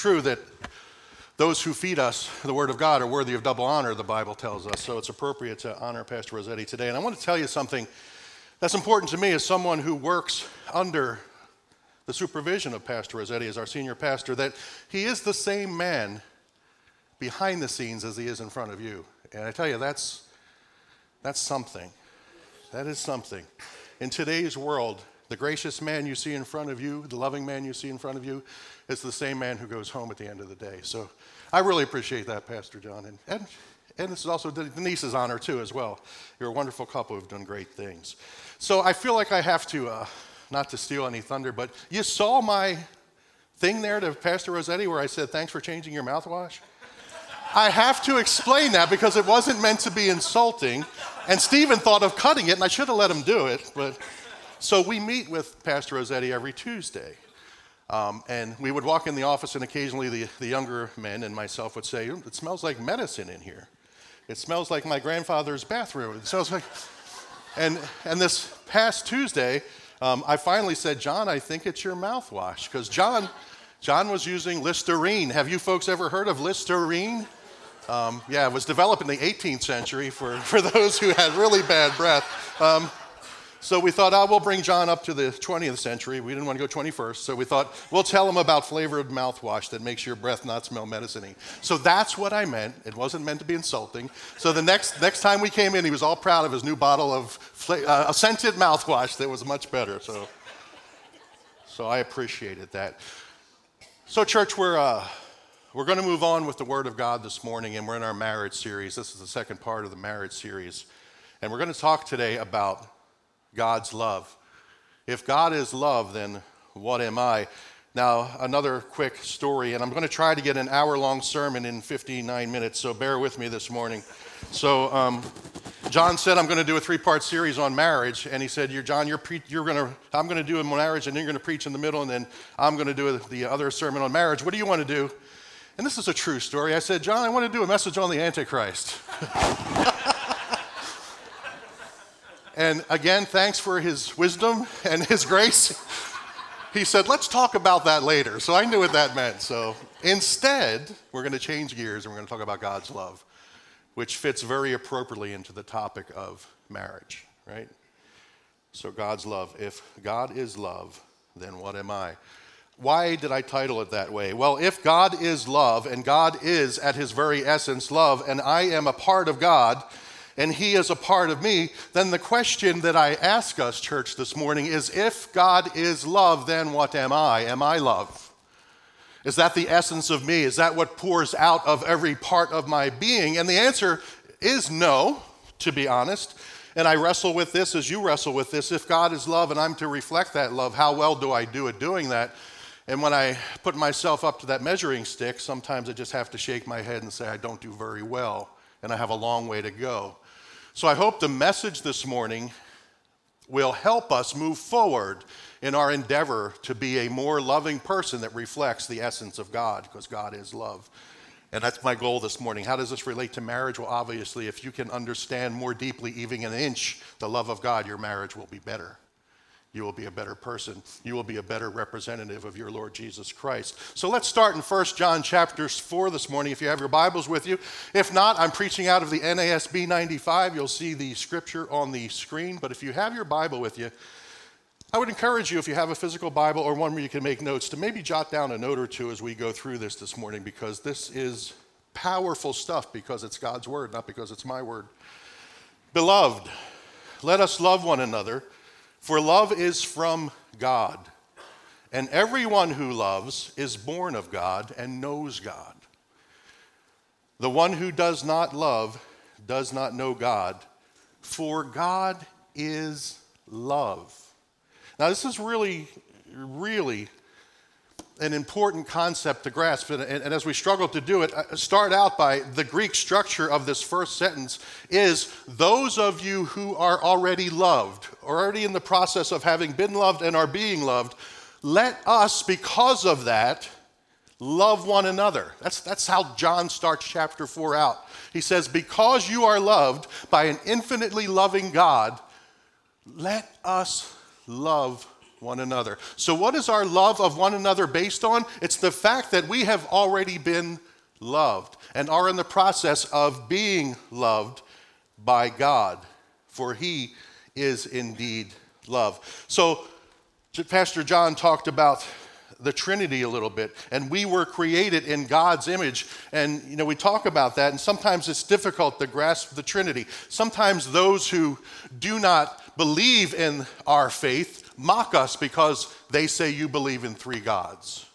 true that those who feed us the Word of God are worthy of double honor, the Bible tells us. So it's appropriate to honor Pastor Rossetti today. And I want to tell you something that's important to me as someone who works under the supervision of Pastor Rossetti as our senior pastor that he is the same man behind the scenes as he is in front of you. And I tell you, that's, that's something. That is something. In today's world, the gracious man you see in front of you, the loving man you see in front of you, is the same man who goes home at the end of the day. So I really appreciate that, Pastor John. And, and, and this is also Denise's honor, too, as well. You're a wonderful couple who've done great things. So I feel like I have to, uh, not to steal any thunder, but you saw my thing there to Pastor Rossetti where I said, thanks for changing your mouthwash? I have to explain that because it wasn't meant to be insulting. And Stephen thought of cutting it, and I should have let him do it. But so we meet with Pastor Rossetti every Tuesday. Um, and we would walk in the office, and occasionally the, the younger men and myself would say, It smells like medicine in here. It smells like my grandfather's bathroom. It smells like. And, and this past Tuesday, um, I finally said, John, I think it's your mouthwash. Because John, John was using Listerine. Have you folks ever heard of Listerine? Um, yeah, it was developed in the 18th century for, for those who had really bad breath. Um, so we thought, oh, we'll bring John up to the 20th century. We didn't want to go 21st. So we thought, we'll tell him about flavored mouthwash that makes your breath not smell medicine So that's what I meant. It wasn't meant to be insulting. So the next, next time we came in, he was all proud of his new bottle of fla- uh, scented mouthwash that was much better. So, so I appreciated that. So, church, we're, uh, we're going to move on with the Word of God this morning, and we're in our marriage series. This is the second part of the marriage series. And we're going to talk today about God's love. If God is love, then what am I? Now, another quick story, and I'm going to try to get an hour long sermon in 59 minutes, so bear with me this morning. So, um, John said, I'm going to do a three part series on marriage. And he said, you're, John, you're, pre- you're going to, I'm going to do a marriage, and you're going to preach in the middle, and then I'm going to do the other sermon on marriage. What do you want to do? And this is a true story. I said, John, I want to do a message on the Antichrist. And again, thanks for his wisdom and his grace. He said, let's talk about that later. So I knew what that meant. So instead, we're going to change gears and we're going to talk about God's love, which fits very appropriately into the topic of marriage, right? So God's love. If God is love, then what am I? Why did I title it that way? Well, if God is love and God is at his very essence love, and I am a part of God, and He is a part of me, then the question that I ask us, church, this morning is if God is love, then what am I? Am I love? Is that the essence of me? Is that what pours out of every part of my being? And the answer is no, to be honest. And I wrestle with this as you wrestle with this. If God is love and I'm to reflect that love, how well do I do at doing that? And when I put myself up to that measuring stick, sometimes I just have to shake my head and say, I don't do very well, and I have a long way to go. So I hope the message this morning will help us move forward in our endeavor to be a more loving person that reflects the essence of God, because God is love. And that's my goal this morning. How does this relate to marriage? Well, obviously, if you can understand more deeply, even an inch, the love of God, your marriage will be better you will be a better person. You will be a better representative of your Lord Jesus Christ. So let's start in 1 John chapter 4 this morning if you have your Bibles with you. If not, I'm preaching out of the NASB 95. You'll see the scripture on the screen. But if you have your Bible with you, I would encourage you, if you have a physical Bible or one where you can make notes, to maybe jot down a note or two as we go through this this morning because this is powerful stuff because it's God's word, not because it's my word. Beloved, let us love one another for love is from God, and everyone who loves is born of God and knows God. The one who does not love does not know God, for God is love. Now, this is really, really an important concept to grasp. And, and, as we struggle to do it, uh, start out by the Greek structure of this first sentence is those of you who are already loved, already in the process of having been loved and are being loved, let us, because of that, love one another. That's, that's how John starts chapter 4 out. He says, Because you are loved by an infinitely loving God, let us love one another. So, what is our love of one another based on? It's the fact that we have already been loved and are in the process of being loved by God, for He is indeed love. So, Pastor John talked about the Trinity a little bit, and we were created in God's image. And, you know, we talk about that, and sometimes it's difficult to grasp the Trinity. Sometimes those who do not believe in our faith mock us because they say you believe in three gods.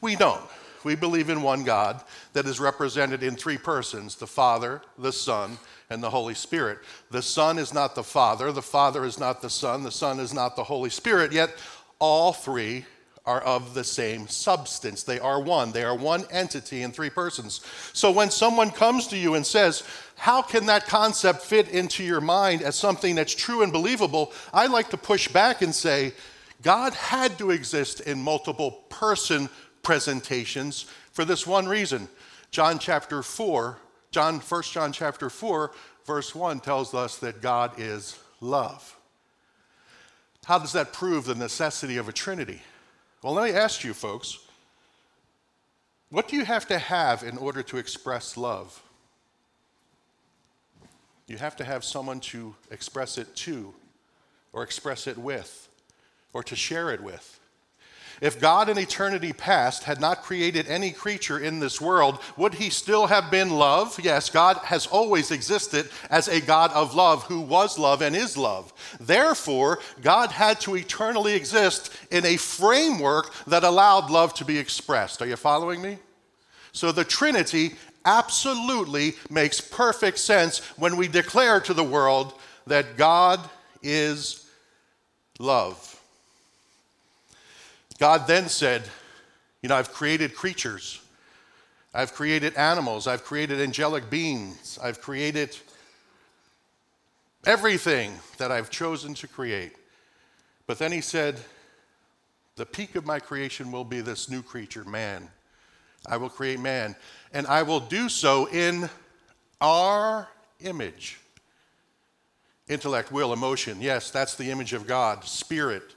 We don't. We believe in one God that is represented in three persons the Father, the Son, and the Holy Spirit. The Son is not the Father, the Father is not the Son, the Son is not the Holy Spirit, yet all three are of the same substance. They are one. They are one entity in three persons. So when someone comes to you and says, How can that concept fit into your mind as something that's true and believable? I like to push back and say, God had to exist in multiple person presentations for this one reason. John chapter 4, John 1 John chapter 4 verse 1 tells us that God is love. How does that prove the necessity of a trinity? Well, let me ask you, folks what do you have to have in order to express love? You have to have someone to express it to, or express it with, or to share it with. If God in eternity past had not created any creature in this world, would he still have been love? Yes, God has always existed as a God of love who was love and is love. Therefore, God had to eternally exist in a framework that allowed love to be expressed. Are you following me? So the Trinity absolutely makes perfect sense when we declare to the world that God is love. God then said, You know, I've created creatures, I've created animals, I've created angelic beings, I've created everything that I've chosen to create. But then he said, The peak of my creation will be this new creature, man. I will create man, and I will do so in our image. Intellect, will, emotion. Yes, that's the image of God. Spirit,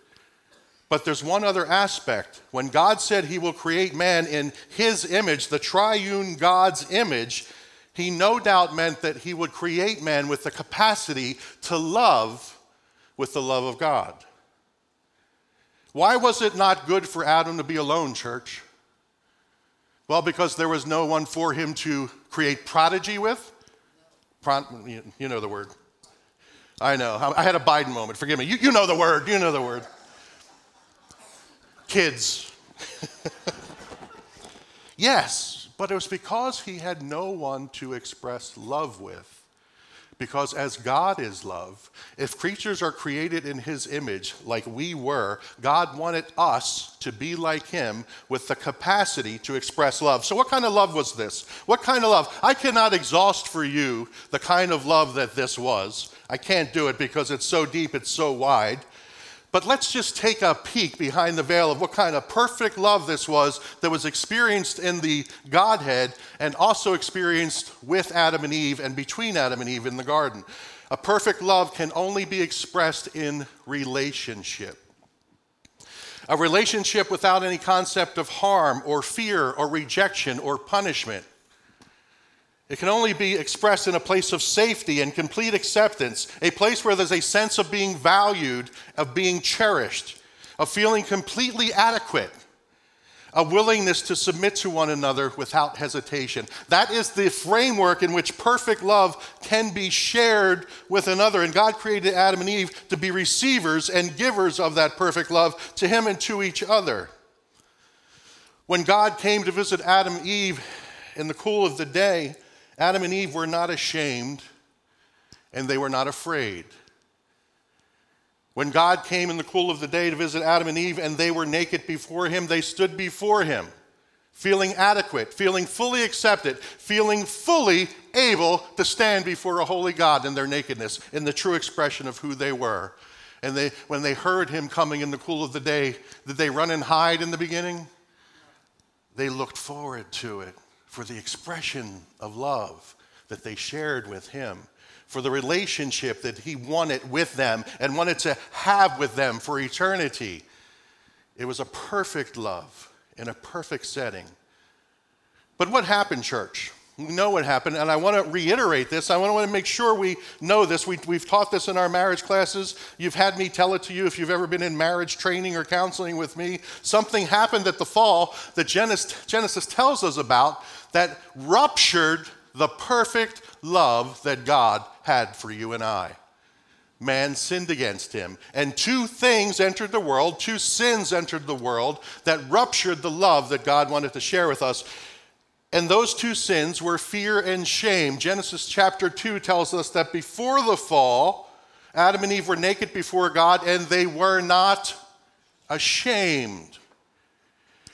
but there's one other aspect. When God said he will create man in his image, the triune God's image, he no doubt meant that he would create man with the capacity to love with the love of God. Why was it not good for Adam to be alone, church? Well, because there was no one for him to create prodigy with. You know the word. I know. I had a Biden moment. Forgive me. You, you know the word. You know the word kids. yes, but it was because he had no one to express love with. Because as God is love, if creatures are created in his image like we were, God wanted us to be like him with the capacity to express love. So, what kind of love was this? What kind of love? I cannot exhaust for you the kind of love that this was. I can't do it because it's so deep, it's so wide. But let's just take a peek behind the veil of what kind of perfect love this was that was experienced in the Godhead and also experienced with Adam and Eve and between Adam and Eve in the garden. A perfect love can only be expressed in relationship. A relationship without any concept of harm or fear or rejection or punishment. It can only be expressed in a place of safety and complete acceptance, a place where there's a sense of being valued, of being cherished, of feeling completely adequate, a willingness to submit to one another without hesitation. That is the framework in which perfect love can be shared with another. And God created Adam and Eve to be receivers and givers of that perfect love to Him and to each other. When God came to visit Adam and Eve in the cool of the day, Adam and Eve were not ashamed and they were not afraid. When God came in the cool of the day to visit Adam and Eve and they were naked before him, they stood before him, feeling adequate, feeling fully accepted, feeling fully able to stand before a holy God in their nakedness, in the true expression of who they were. And they, when they heard him coming in the cool of the day, did they run and hide in the beginning? They looked forward to it for the expression of love that they shared with him, for the relationship that he wanted with them and wanted to have with them for eternity. It was a perfect love in a perfect setting. But what happened, church? Know what happened, and I want to reiterate this. I want to make sure we know this. We, have taught this in our marriage classes. You've had me tell it to you if you've ever been in marriage training or counseling with me. Something happened at the fall that Genesis, Genesis tells us about that ruptured the perfect love that God had for you and I. Man sinned against him, and two things entered the world, two sins entered the world that ruptured the love that God wanted to share with us. And those two sins were fear and shame. Genesis chapter 2 tells us that before the fall, Adam and Eve were naked before God and they were not ashamed.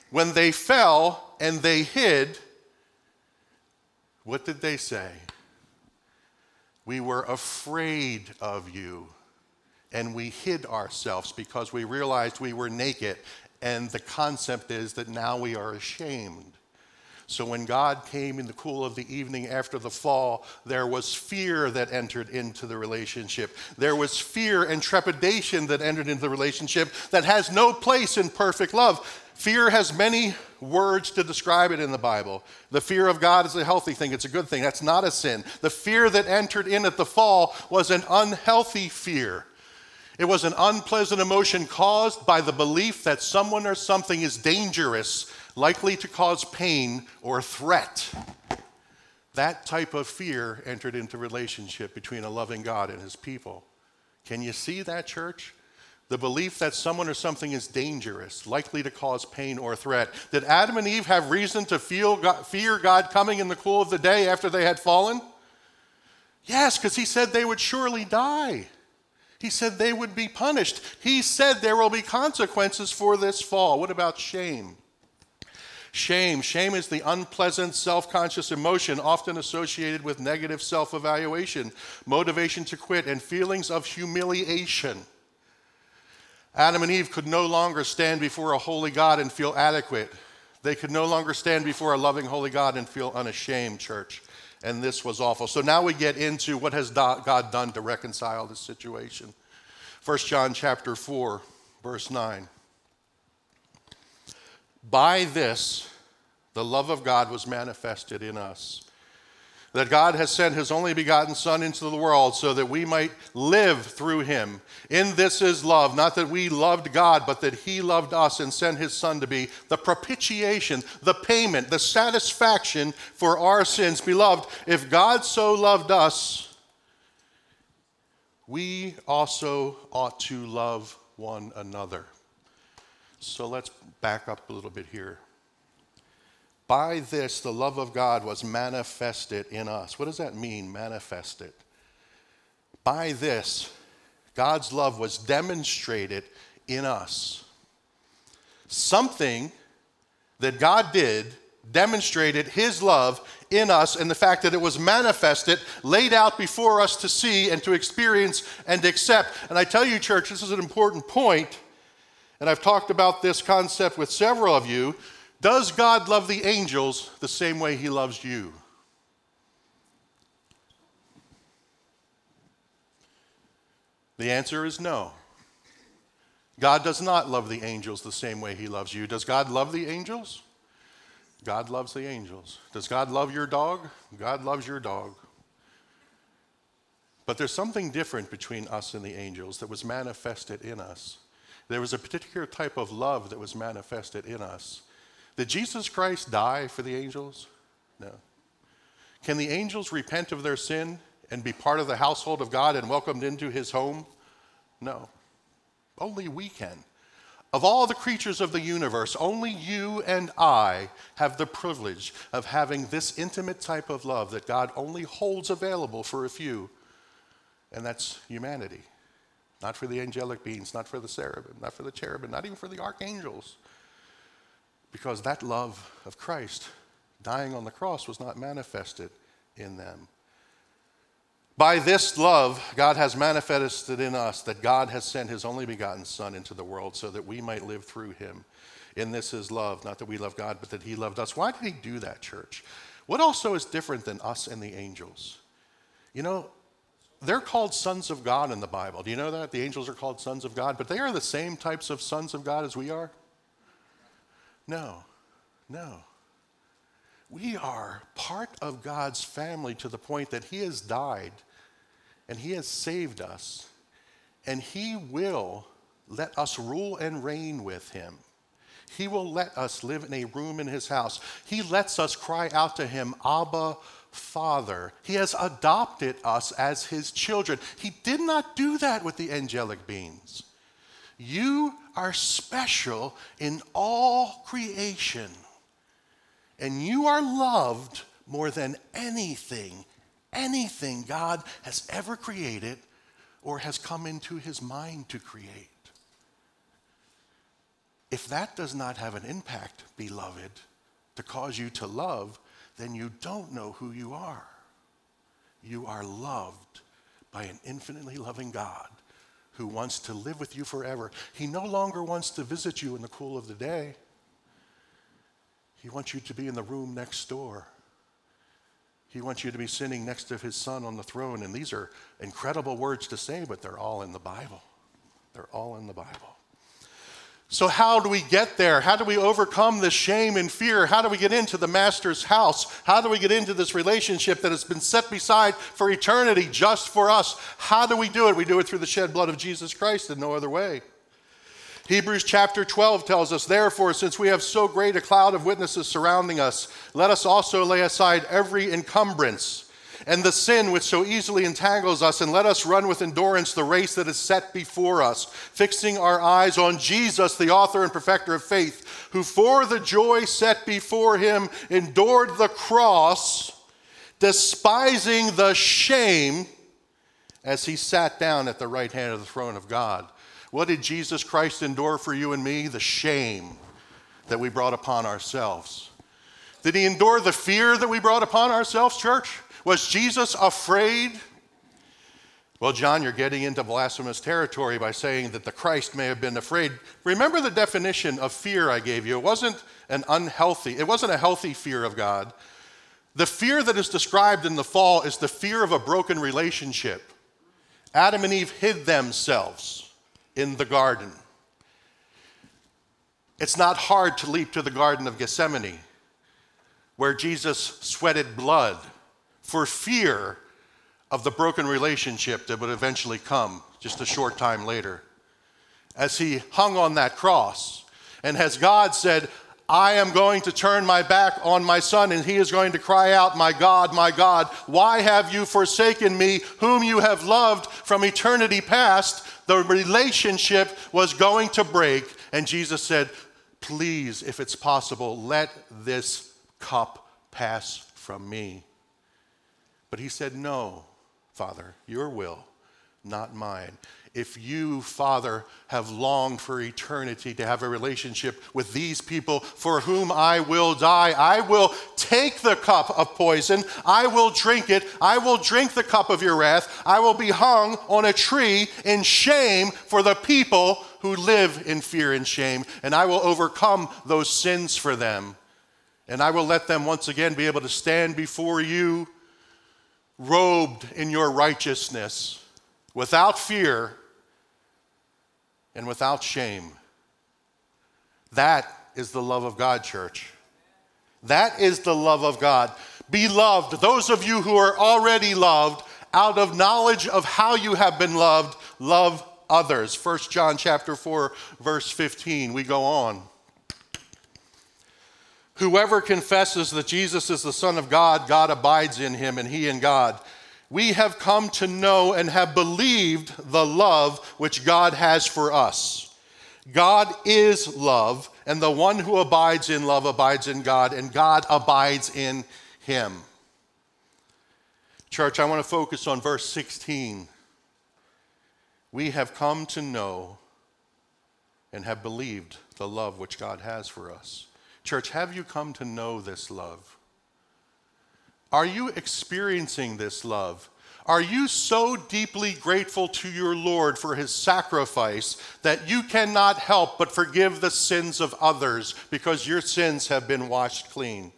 When they fell and they hid, what did they say? We were afraid of you and we hid ourselves because we realized we were naked. And the concept is that now we are ashamed. So when God came in the cool of the evening after the fall, there was fear that entered into the relationship. There was fear and trepidation that entered into the relationship that has no place in perfect love. Fear has many words to describe it in the Bible. The fear of God is a healthy thing, it's a good thing. That's not a sin. The fear that entered in at the fall was an unhealthy fear. It was an unpleasant emotion caused by the belief that someone or something is dangerous likely to cause pain or threat. That type of fear entered into relationship between a loving God and his people. Can you see that, church? The belief that someone or something is dangerous, likely to cause pain or threat. Did Adam and Eve have reason to feel God, fear God coming in the cool of the day after they had fallen? Yes, because he said they would surely die. He said they would be punished. He said there will be consequences for this fall. What about shame? Shame. Shame is the unpleasant, self conscious emotion often associated with negative self evaluation, motivation to quit, and feelings of humiliation. Adam and Eve could no longer stand before a holy God and feel adequate. They could no longer stand before a loving, holy God and feel unashamed, church. And this was awful. So now we get into what has God done to reconcile this situation. 1 John chapter 4, verse 9. By this, the love of God was manifested in us. That God has sent his only begotten Son into the world so that we might live through him. In this is love, not that we loved God, but that he loved us and sent his Son to be the propitiation, the payment, the satisfaction for our sins. Beloved, if God so loved us, we also ought to love one another. So let's back up a little bit here. By this, the love of God was manifested in us. What does that mean, manifested? By this, God's love was demonstrated in us. Something that God did demonstrated his love in us and the fact that it was manifested, laid out before us to see and to experience and accept. And I tell you, church, this is an important point and I've talked about this concept with several of you. Does God love the angels the same way he loves you? The answer is no. God does not love the angels the same way he loves you. Does God love the angels? God loves the angels. Does God love your dog? God loves your dog. But there's something different between us and the angels that was manifested in us. There was a particular type of love that was manifested in us. Did Jesus Christ die for the angels? No. Can the angels repent of their sin and be part of the household of God and welcomed into his home? No. Only we can. Of all the creatures of the universe, only you and I have the privilege of having this intimate type of love that God only holds available for a few, and that's humanity. Not for the angelic beings, not for the seraphim, not for the cherubim, not even for the archangels. Because that love of Christ dying on the cross was not manifested in them. By this love, God has manifested in us that God has sent his only begotten Son into the world so that we might live through him. And this is love, not that we love God, but that he loved us. Why did he do that, church? What also is different than us and the angels? You know, they're called sons of God in the Bible. Do you know that? The angels are called sons of God, but they are the same types of sons of God as we are. No, no. We are part of God's family to the point that He has died and He has saved us, and He will let us rule and reign with Him. He will let us live in a room in His house. He lets us cry out to Him, Abba, Father. He has adopted us as His children. He did not do that with the angelic beings. You are special in all creation, and you are loved more than anything, anything God has ever created or has come into his mind to create. If that does not have an impact, beloved, to cause you to love, then you don't know who you are. You are loved by an infinitely loving God who wants to live with you forever. He no longer wants to visit you in the cool of the day. He wants you to be in the room next door. He wants you to be sitting next to his son on the throne. And these are incredible words to say, but they're all in the Bible. They're all in the Bible. So, how do we get there? How do we overcome this shame and fear? How do we get into the Master's house? How do we get into this relationship that has been set beside for eternity just for us? How do we do it? We do it through the shed blood of Jesus Christ in no other way. Hebrews chapter 12 tells us, Therefore, since we have so great a cloud of witnesses surrounding us, let us also lay aside every encumbrance and the sin which so easily entangles us, and let us run with endurance the race that is set before us, fixing our eyes on Jesus, the author and perfecter of faith, who for the joy set before him endured the cross, despising the shame, as he sat down at the right hand of the throne of God. What did Jesus Christ endure for you and me? The shame that we brought upon ourselves. Did he endure the fear that we brought upon ourselves, church? Was Jesus afraid? Well, John, you're getting into blasphemous territory by saying that the Christ may have been afraid. Remember the definition of fear I gave you. It wasn't an unhealthy, it wasn't a healthy fear of God. The fear that is described in the fall is the fear of a broken relationship. Adam and Eve hid themselves in the garden. It's not hard to leap to the Garden of Gethsemane, where Jesus sweated blood for fear of the broken relationship that would eventually come just a short time later. As he hung on that cross, and as God said, I am going to turn my back on my son, and he is going to cry out, My God, my God, why have you forsaken me, whom you have loved from eternity past? The relationship was going to break, and Jesus said, Please, if it's possible, let this cup pass from me. But he said, No, Father, your will, not mine. If you, Father, have longed for eternity to have a relationship with these people for whom I will die, I will take the cup of poison. I will drink it. I will drink the cup of your wrath. I will be hung on a tree in shame for the people who live in fear and shame, and I will overcome those sins for them. And I will let them once again be able to stand before you robed in your righteousness, without fear and without shame. That is the love of God, church. That is the love of God. Beloved, those of you who are already loved, out of knowledge of how you have been loved, love others. 1 John chapter 4 verse 15. We go on. Whoever confesses that Jesus is the Son of God, God abides in him and he in God. We have come to know and have believed the love which God has for us. God is love, and the one who abides in love abides in God, and God abides in him. Church, I want to focus on verse 16. We have come to know and have believed the love which God has for us. Church, have you come to know this love? Are you experiencing this love? Are you so deeply grateful to your Lord for his sacrifice that you cannot help but forgive the sins of others because your sins have been washed clean?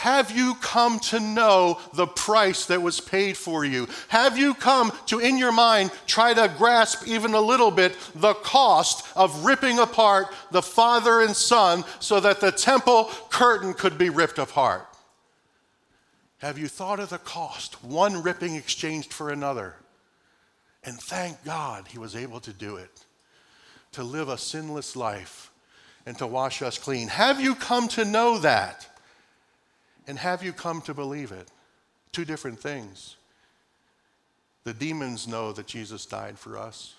Have you come to know the price that was paid for you? Have you come to, in your mind, try to grasp even a little bit the cost of ripping apart the Father and Son so that the temple curtain could be ripped apart? Have you thought of the cost? One ripping exchanged for another. And thank God he was able to do it, to live a sinless life and to wash us clean. Have you come to know that? And have you come to believe it? Two different things. The demons know that Jesus died for us.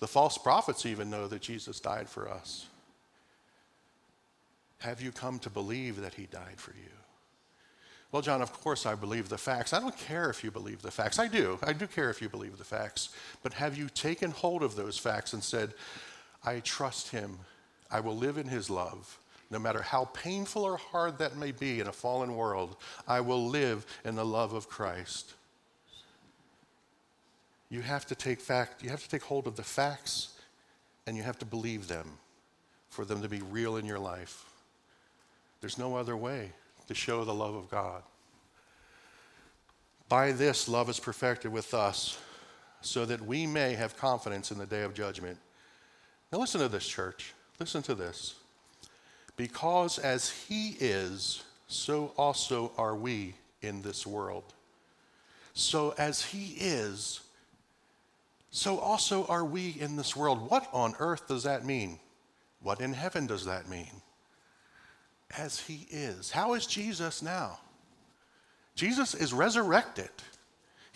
The false prophets even know that Jesus died for us. Have you come to believe that he died for you? Well, John, of course I believe the facts. I don't care if you believe the facts. I do. I do care if you believe the facts. But have you taken hold of those facts and said, I trust him. I will live in his love. No matter how painful or hard that may be in a fallen world, I will live in the love of Christ. You have to take fact, you have to take hold of the facts and you have to believe them for them to be real in your life. There's no other way to show the love of God. By this, love is perfected with us, so that we may have confidence in the day of judgment. Now, listen to this, church. Listen to this. Because as he is, so also are we in this world. So as he is, so also are we in this world. What on earth does that mean? What in heaven does that mean? As he is. How is Jesus now? Jesus is resurrected.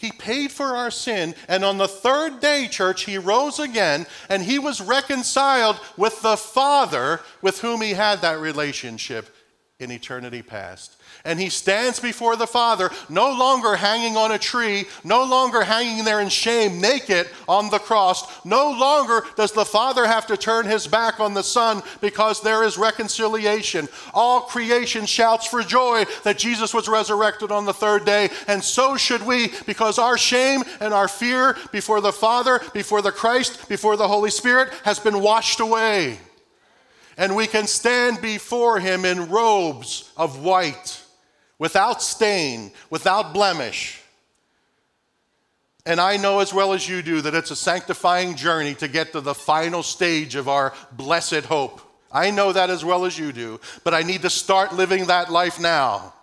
He paid for our sin, and on the third day, church, he rose again, and he was reconciled with the Father with whom he had that relationship in eternity past and he stands before the Father, no longer hanging on a tree, no longer hanging there in shame, naked on the cross. No longer does the Father have to turn his back on the Son because there is reconciliation. All creation shouts for joy that Jesus was resurrected on the third day, and so should we because our shame and our fear before the Father, before the Christ, before the Holy Spirit has been washed away. And we can stand before him in robes of white without stain, without blemish. And I know as well as you do that it's a sanctifying journey to get to the final stage of our blessed hope. I know that as well as you do, but I need to start living that life now.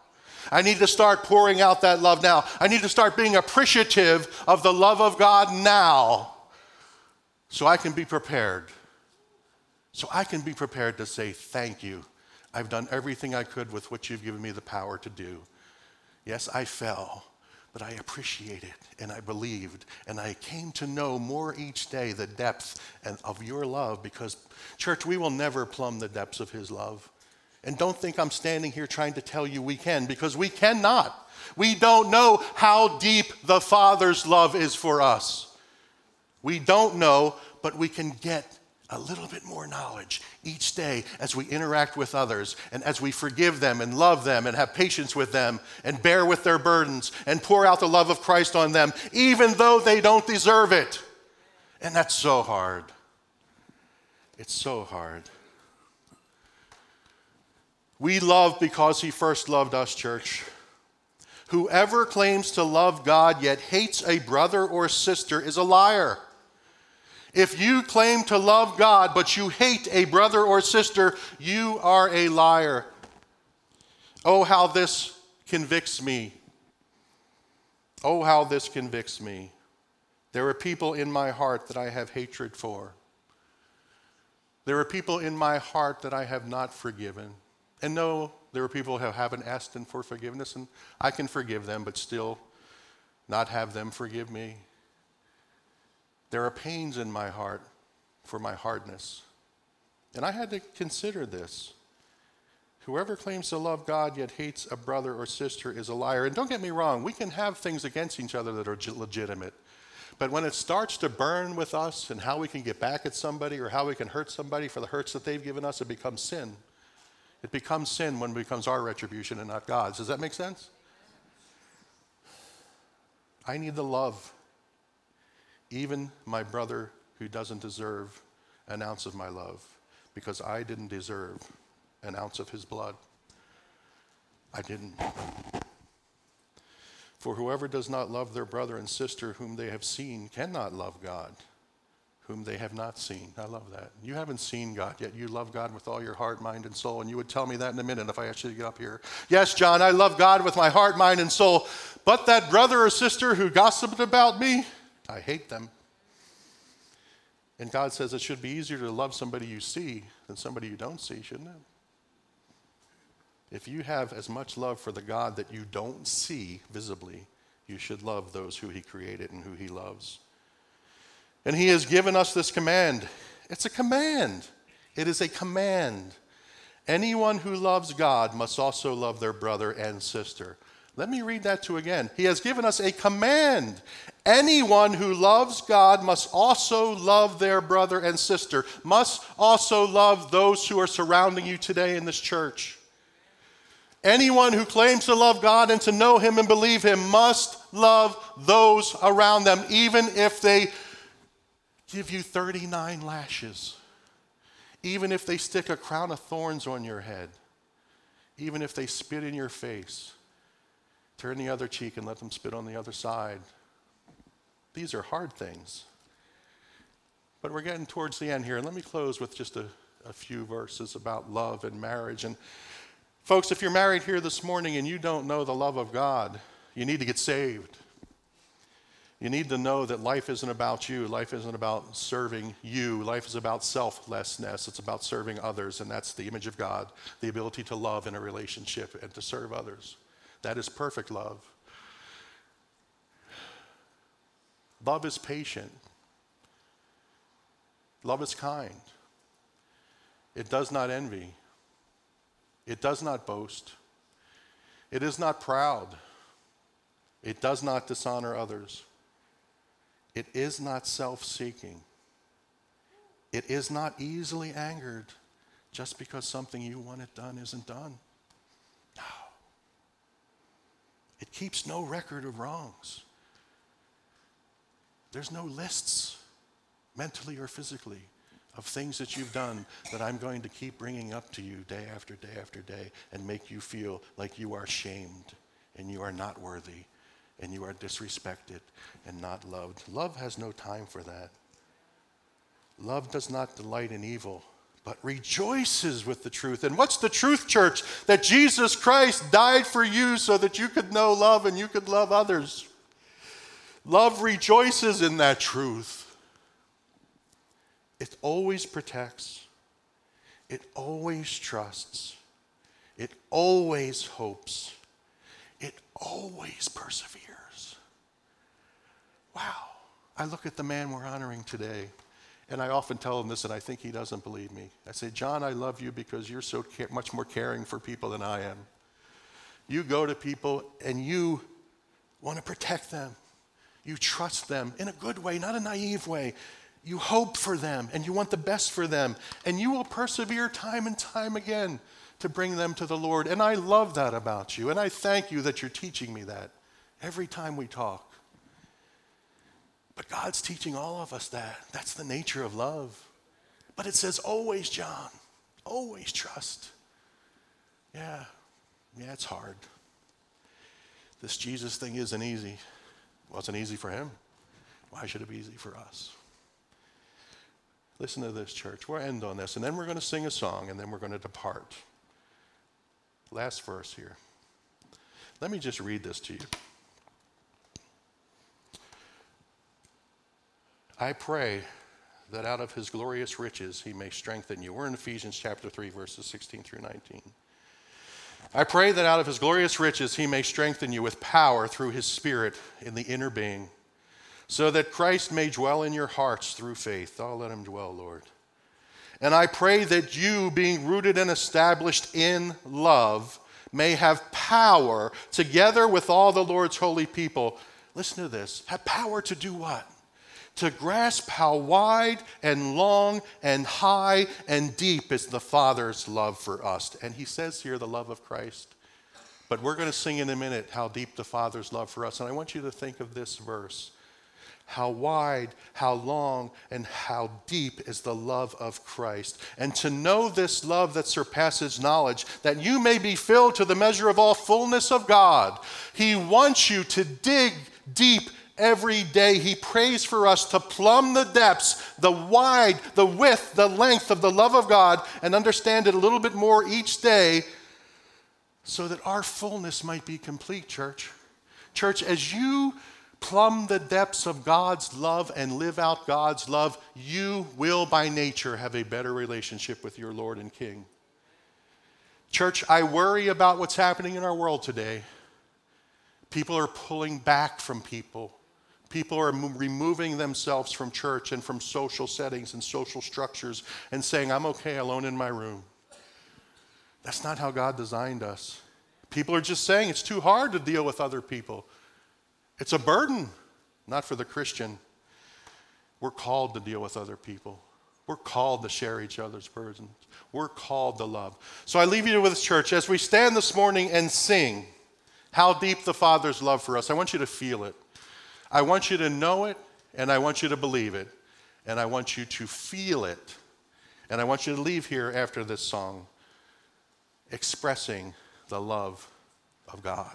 I need to start pouring out that love now. I need to start being appreciative of the love of God now so I can be prepared. So I can be prepared to say thank you I've done everything I could with what you've given me the power to do. Yes, I fell, but I appreciated and I believed and I came to know more each day the depth and of your love because church we will never plumb the depths of his love. And don't think I'm standing here trying to tell you we can because we cannot. We don't know how deep the Father's love is for us. We don't know, but we can get a little bit more knowledge each day as we interact with others and as we forgive them and love them and have patience with them and bear with their burdens and pour out the love of Christ on them, even though they don't deserve it. And that's so hard. It's so hard. We love because He first loved us, church. Whoever claims to love God yet hates a brother or sister is a liar. If you claim to love God, but you hate a brother or sister, you are a liar. Oh, how this convicts me. Oh, how this convicts me. There are people in my heart that I have hatred for. There are people in my heart that I have not forgiven. And no, there are people who haven't asked them for forgiveness, and I can forgive them, but still not have them forgive me. There are pains in my heart for my hardness. And I had to consider this. Whoever claims to love God yet hates a brother or sister is a liar. And don't get me wrong, we can have things against each other that are legitimate. But when it starts to burn with us and how we can get back at somebody or how we can hurt somebody for the hurts that they've given us, it becomes sin. It becomes sin when it becomes our retribution and not God's. Does that make sense? I need the love even my brother who doesn't deserve an ounce of my love, because I didn't deserve an ounce of his blood. I didn't. For whoever does not love their brother and sister whom they have seen cannot love God, whom they have not seen. I love that. You haven't seen God yet. You love God with all your heart, mind, and soul. And you would tell me that in a minute if I asked you to get up here. Yes, John, I love God with my heart, mind, and soul. But that brother or sister who gossiped about me, I hate them. And God says it should be easier to love somebody you see than somebody you don't see, shouldn't it? If you have as much love for the God that you don't see visibly, you should love those who He created and who He loves. And He has given us this command. It's a command. It is a command. Anyone who loves God must also love their brother and sister. Let me read that to you again. He has given us a command. Anyone who loves God must also love their brother and sister, must also love those who are surrounding you today in this church. Anyone who claims to love God and to know Him and believe Him must love those around them, even if they give you 39 lashes, even if they stick a crown of thorns on your head, even if they spit in your face. Turn the other cheek and let them spit on the other side. These are hard things. But we're getting towards the end here. And let me close with just a, a few verses about love and marriage. And Folks, if you're married here this morning and you don't know the love of God, you need to get saved. You need to know that life isn't about you. Life isn't about serving you. Life is about selflessness. It's about serving others, and that's the image of God the ability to love in a relationship and to serve others. That is perfect love. Love is patient, love is kind, it does not envy. It does not boast. It is not proud. It does not dishonor others. It is not self seeking. It is not easily angered just because something you want it done isn't done. No. It keeps no record of wrongs. There's no lists, mentally or physically of things that you've done that I'm going to keep bringing up to you day after day after day and make you feel like you are shamed and you are not worthy and you are disrespected and not loved. Love has no time for that. Love does not delight in evil, but rejoices with the truth. And what's the truth, church? That Jesus Christ died for you so that you could know love and you could love others. Love rejoices in that truth. It always protects, it always trusts, it always hopes, it always perseveres. Wow. I look at the man we're honoring today, and I often tell him this, and I think he doesn't believe me. I say, John, I love you because you're so much more caring for people than I am. You go to people and you want to protect them. You trust them in a good way, not a naive way. You hope for them and you want the best for them, and you will persevere time and time again to bring them to the Lord. And I love that about you, and I thank you that you're teaching me that every time we talk. But God's teaching all of us that. That's the nature of love. But it says, always, John, always trust. Yeah, yeah, it's hard. This Jesus thing isn't easy. Wasn't easy for him. Why should it be easy for us? Listen to this, church. We'll end on this, and then we're going to sing a song, and then we're going to depart. Last verse here. Let me just read this to you. I pray that out of his glorious riches he may strengthen you. We're in Ephesians chapter 3, verses 16 through 19. I pray that out of his glorious riches he may strengthen you with power through his Spirit in the inner being so that Christ may dwell in your hearts through faith. Oh, let him dwell, Lord. And I pray that you, being rooted and established in love, may have power together with all the Lord's holy people. Listen to this have power to do what? To grasp how wide and long and high and deep is the Father's love for us. And he says here, the love of Christ. But we're going to sing in a minute how deep the Father's love for us. And I want you to think of this verse how wide, how long, and how deep is the love of Christ. And to know this love that surpasses knowledge, that you may be filled to the measure of all fullness of God. He wants you to dig deep every day. He prays for us to plumb the depths, the wide, the width, the length of the love of God, and understand it a little bit more each day so that our fullness might be complete, church. Church, as you plumb the depths of God's love and live out God's love, you will by nature have a better relationship with your Lord and King. Church, I worry about what's happening in our world today. People are pulling back from people. People are removing themselves from church and from social settings and social structures and saying, I'm okay alone in my room. That's not how God designed us. People are just saying it's too hard to deal with other people. It's a burden, not for the Christian. We're called to deal with other people. We're called to share each other's burdens. We're called to love. So I leave you with this church as we stand this morning and sing how deep the Father's love for us. I want you to feel it. I want you to know it, and I want you to believe it, and I want you to feel it. And I want you to leave here after this song expressing the love of God.